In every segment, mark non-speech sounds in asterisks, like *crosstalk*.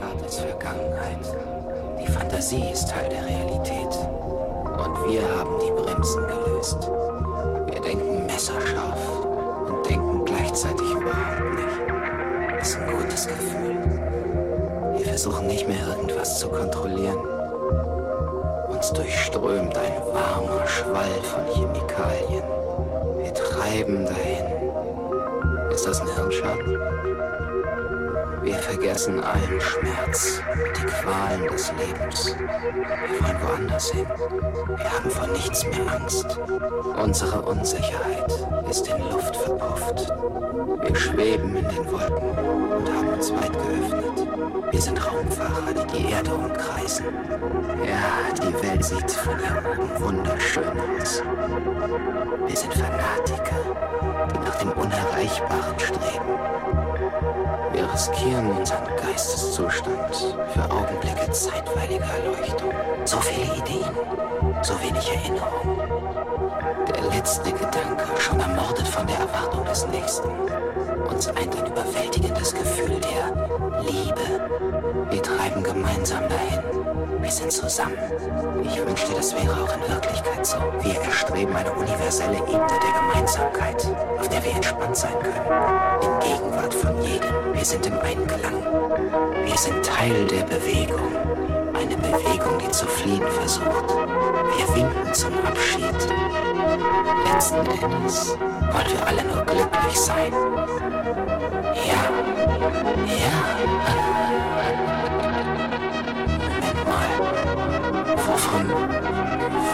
Gegenwart ist Vergangenheit. Die Fantasie ist Teil der Realität. Und wir haben die Bremsen gelöst. Wir denken messerscharf und denken gleichzeitig überhaupt nicht. Das ist ein gutes Gefühl. Wir versuchen nicht mehr irgendwas zu kontrollieren. Uns durchströmt ein warmer Schwall von Chemikalien. Wir treiben dahin. Ist das ein Hirnschaden? Wir vergessen allen Schmerz, die Qualen des Lebens. Wir wollen woanders hin. Wir haben vor nichts mehr Angst. Unsere Unsicherheit ist in Luft verpufft. Wir schweben in den Wolken und haben uns weit geöffnet. Wir sind Raumfahrer, die die Erde umkreisen. Ja, die Welt sieht von hier oben wunderschön aus. Wir sind Geisteszustand für Augenblicke zeitweiliger Erleuchtung. So viele Ideen, so wenig Erinnerung. Der letzte Gedanke schon ermordet von der Erwartung des Nächsten. Uns eint ein überwältigendes Gefühl der Liebe. Wir treiben gemeinsam dahin. Wir sind zusammen. Ich wünschte, das wäre auch in Wirklichkeit so. Wir erstreben eine universelle Ebene der Gemeinsamkeit, auf der wir entspannt sein können. In Gegenwart von jedem. Wir sind im Einklang. Wir sind Teil der Bewegung, eine Bewegung, die zu fliehen versucht. Wir winken zum Abschied. Letzten Endes wollen wir alle nur glücklich sein. Ja, ja. Moment mal, wovon,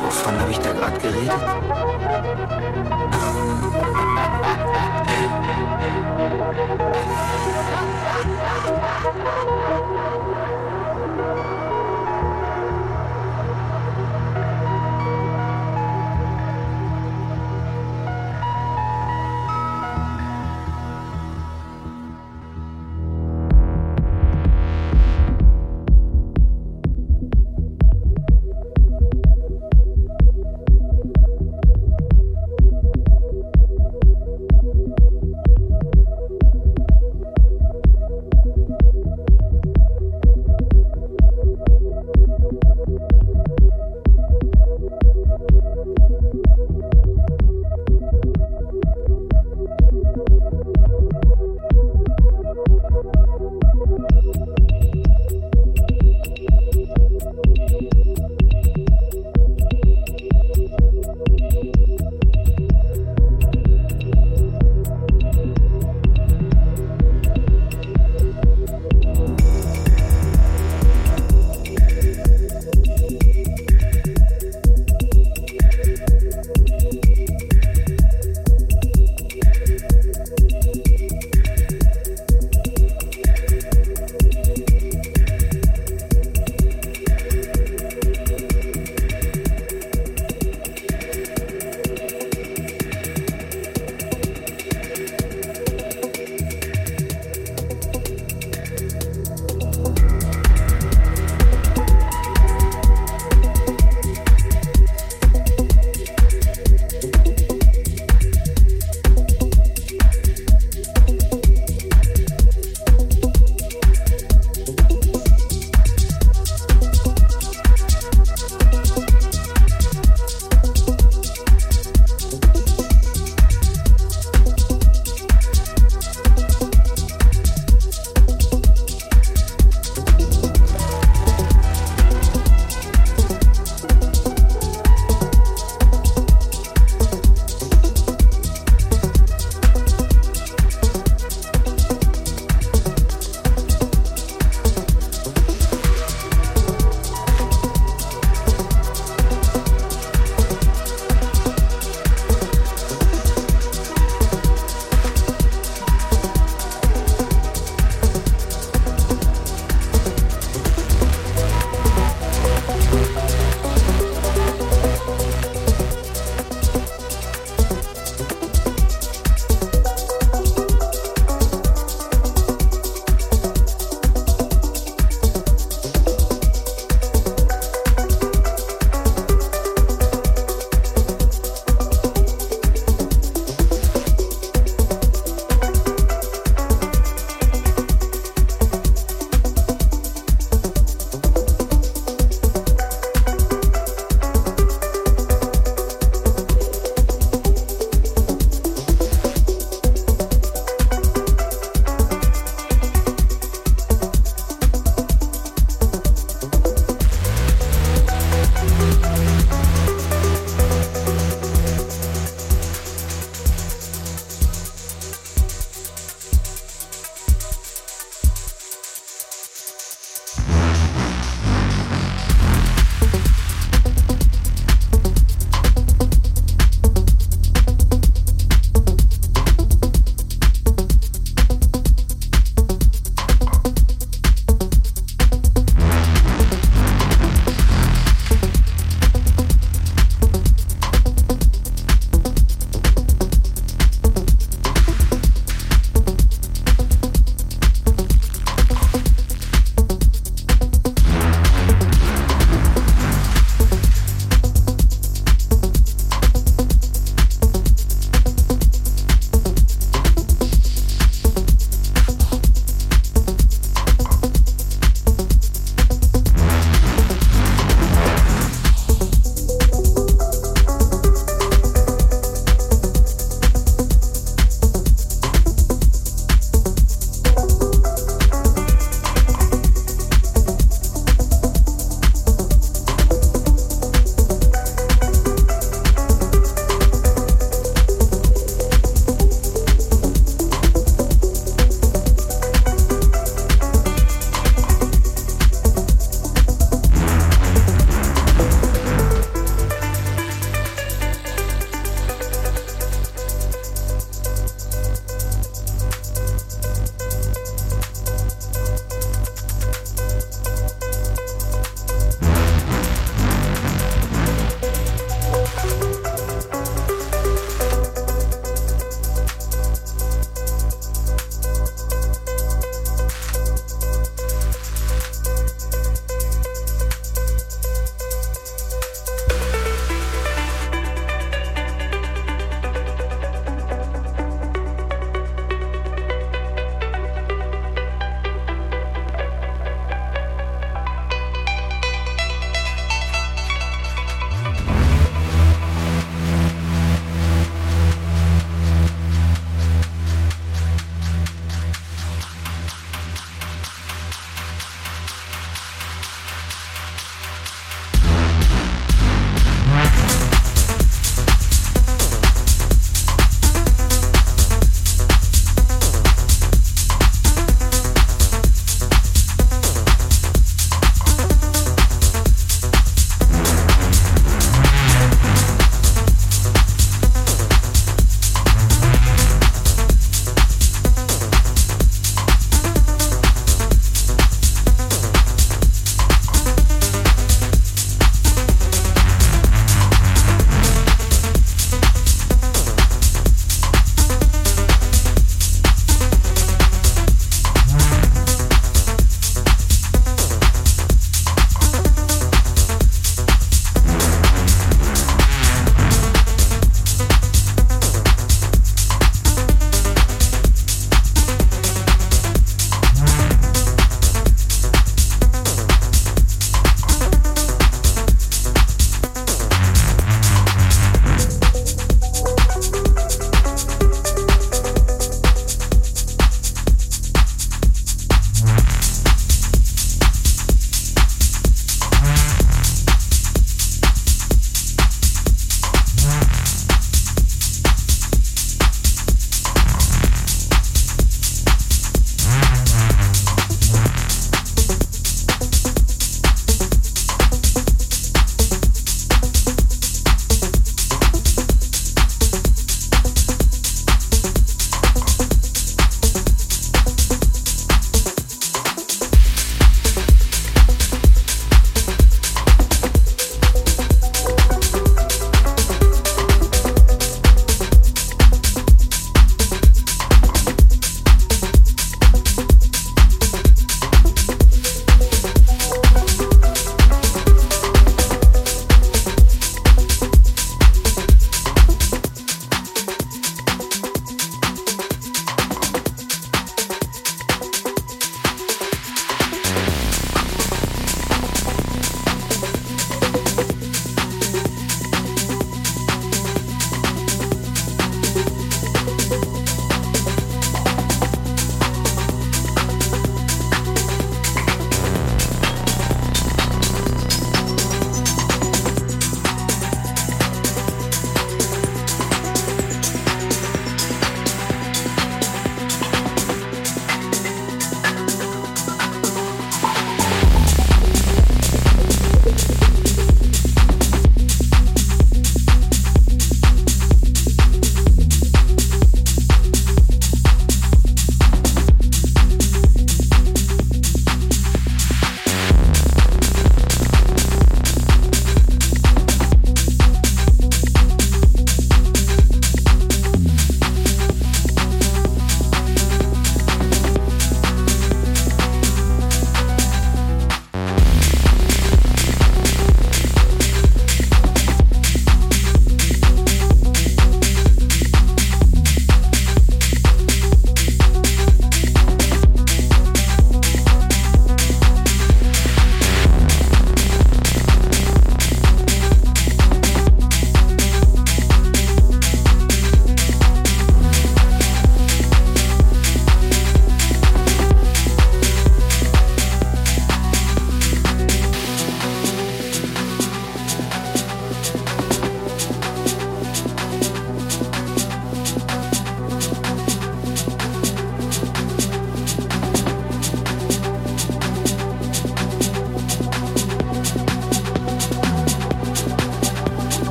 wovon habe ich da gerade geredet? *laughs*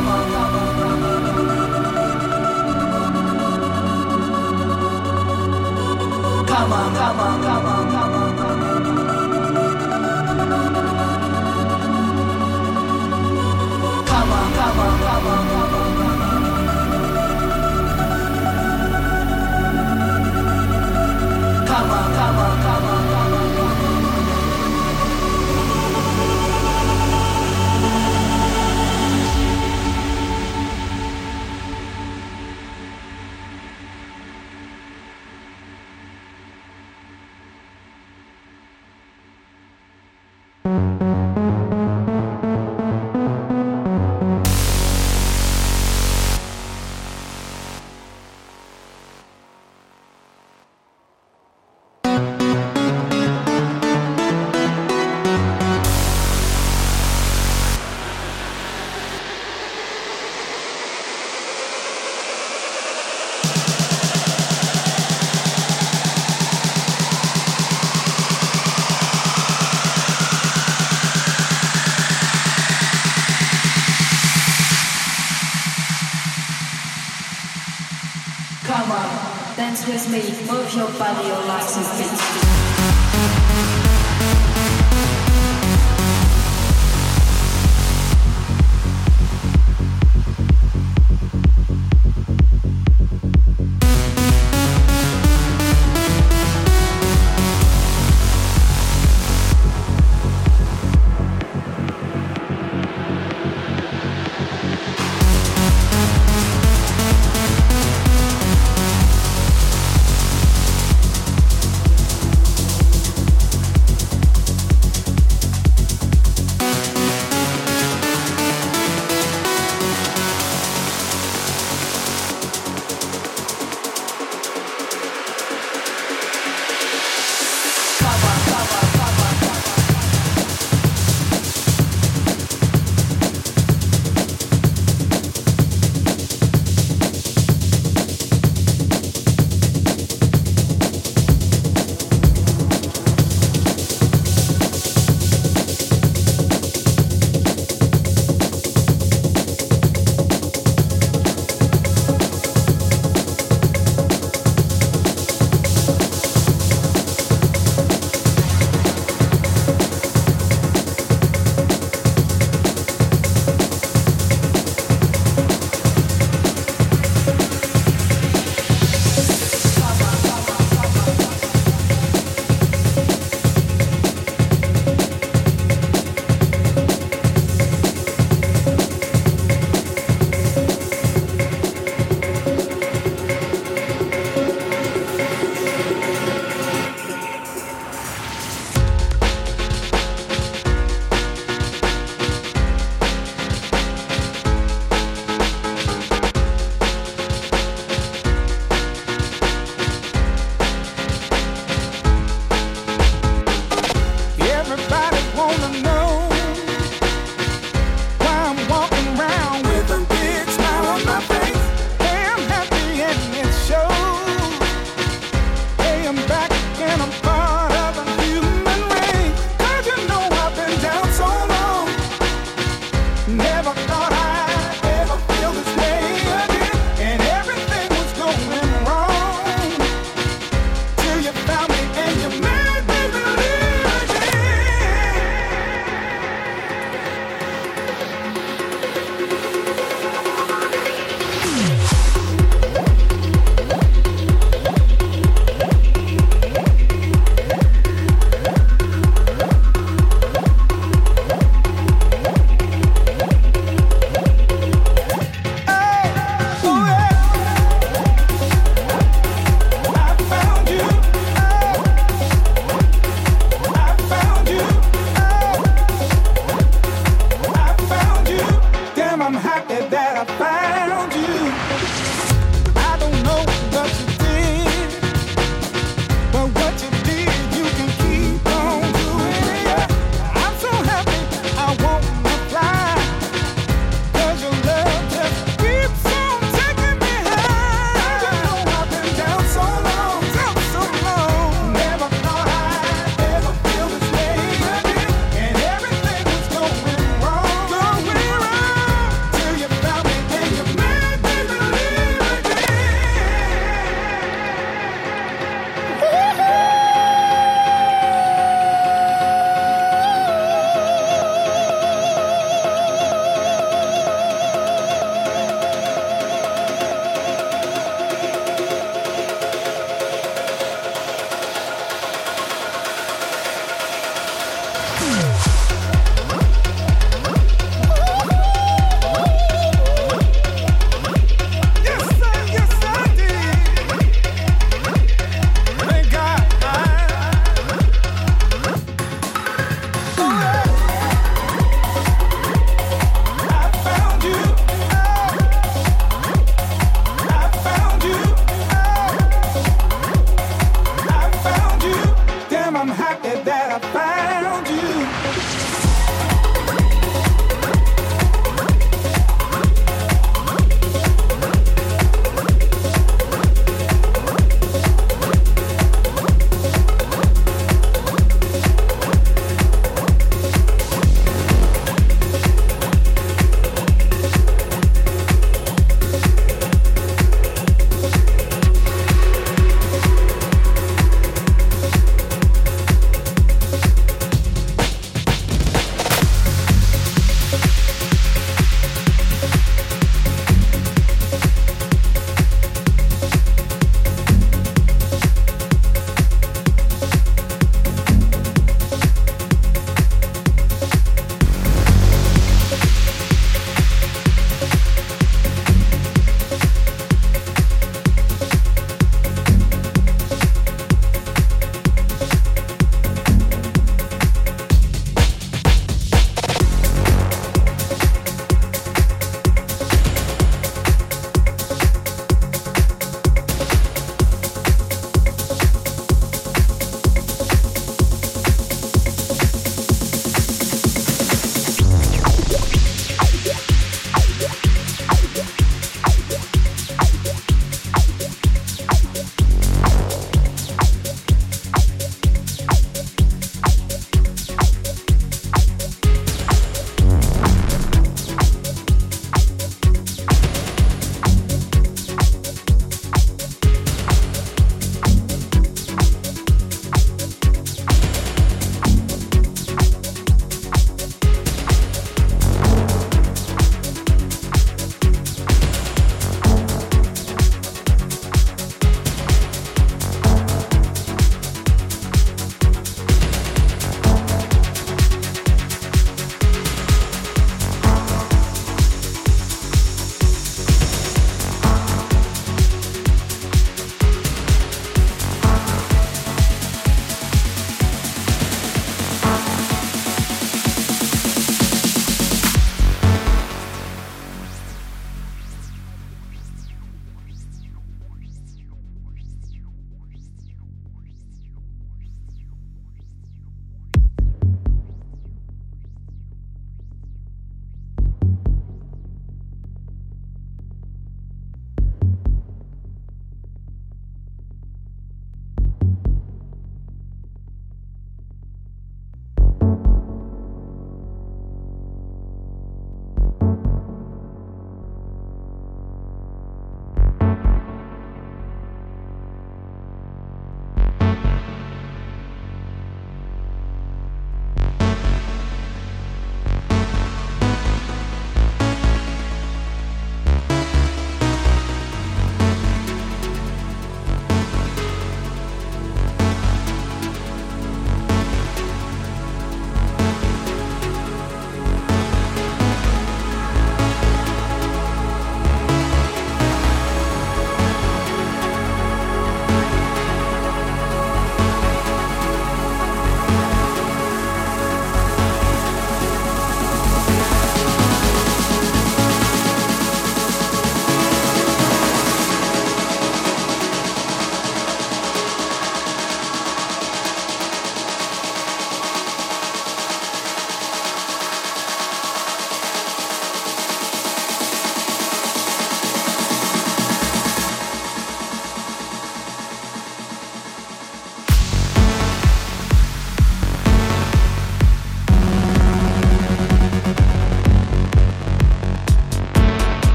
come on.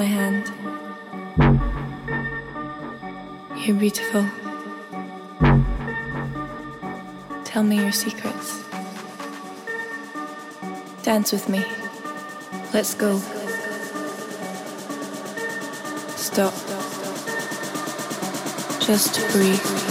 my hand. You're beautiful. Tell me your secrets. Dance with me. Let's go. Stop. Just breathe.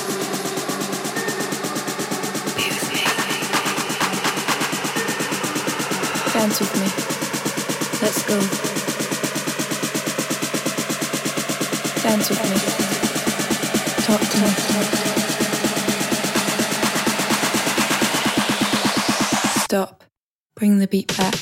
Beat back.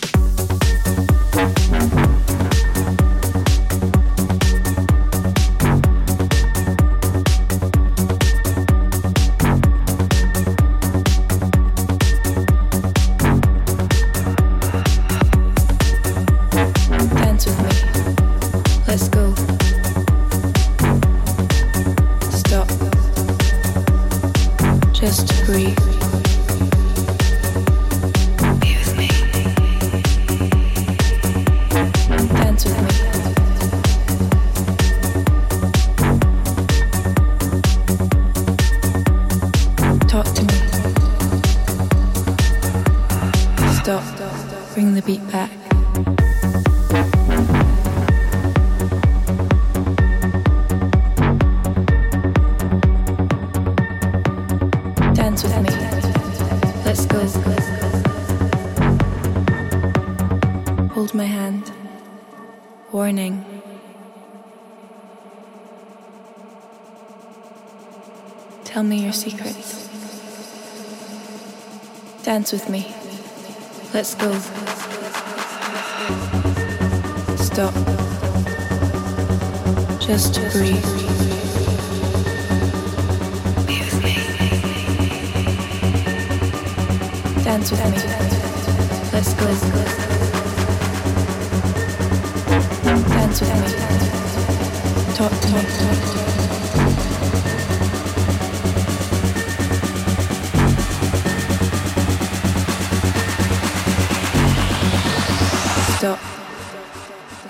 Dance with me. Let's go. Stop. Just breathe. Dance with me. Let's go. Dance with me. Talk to me.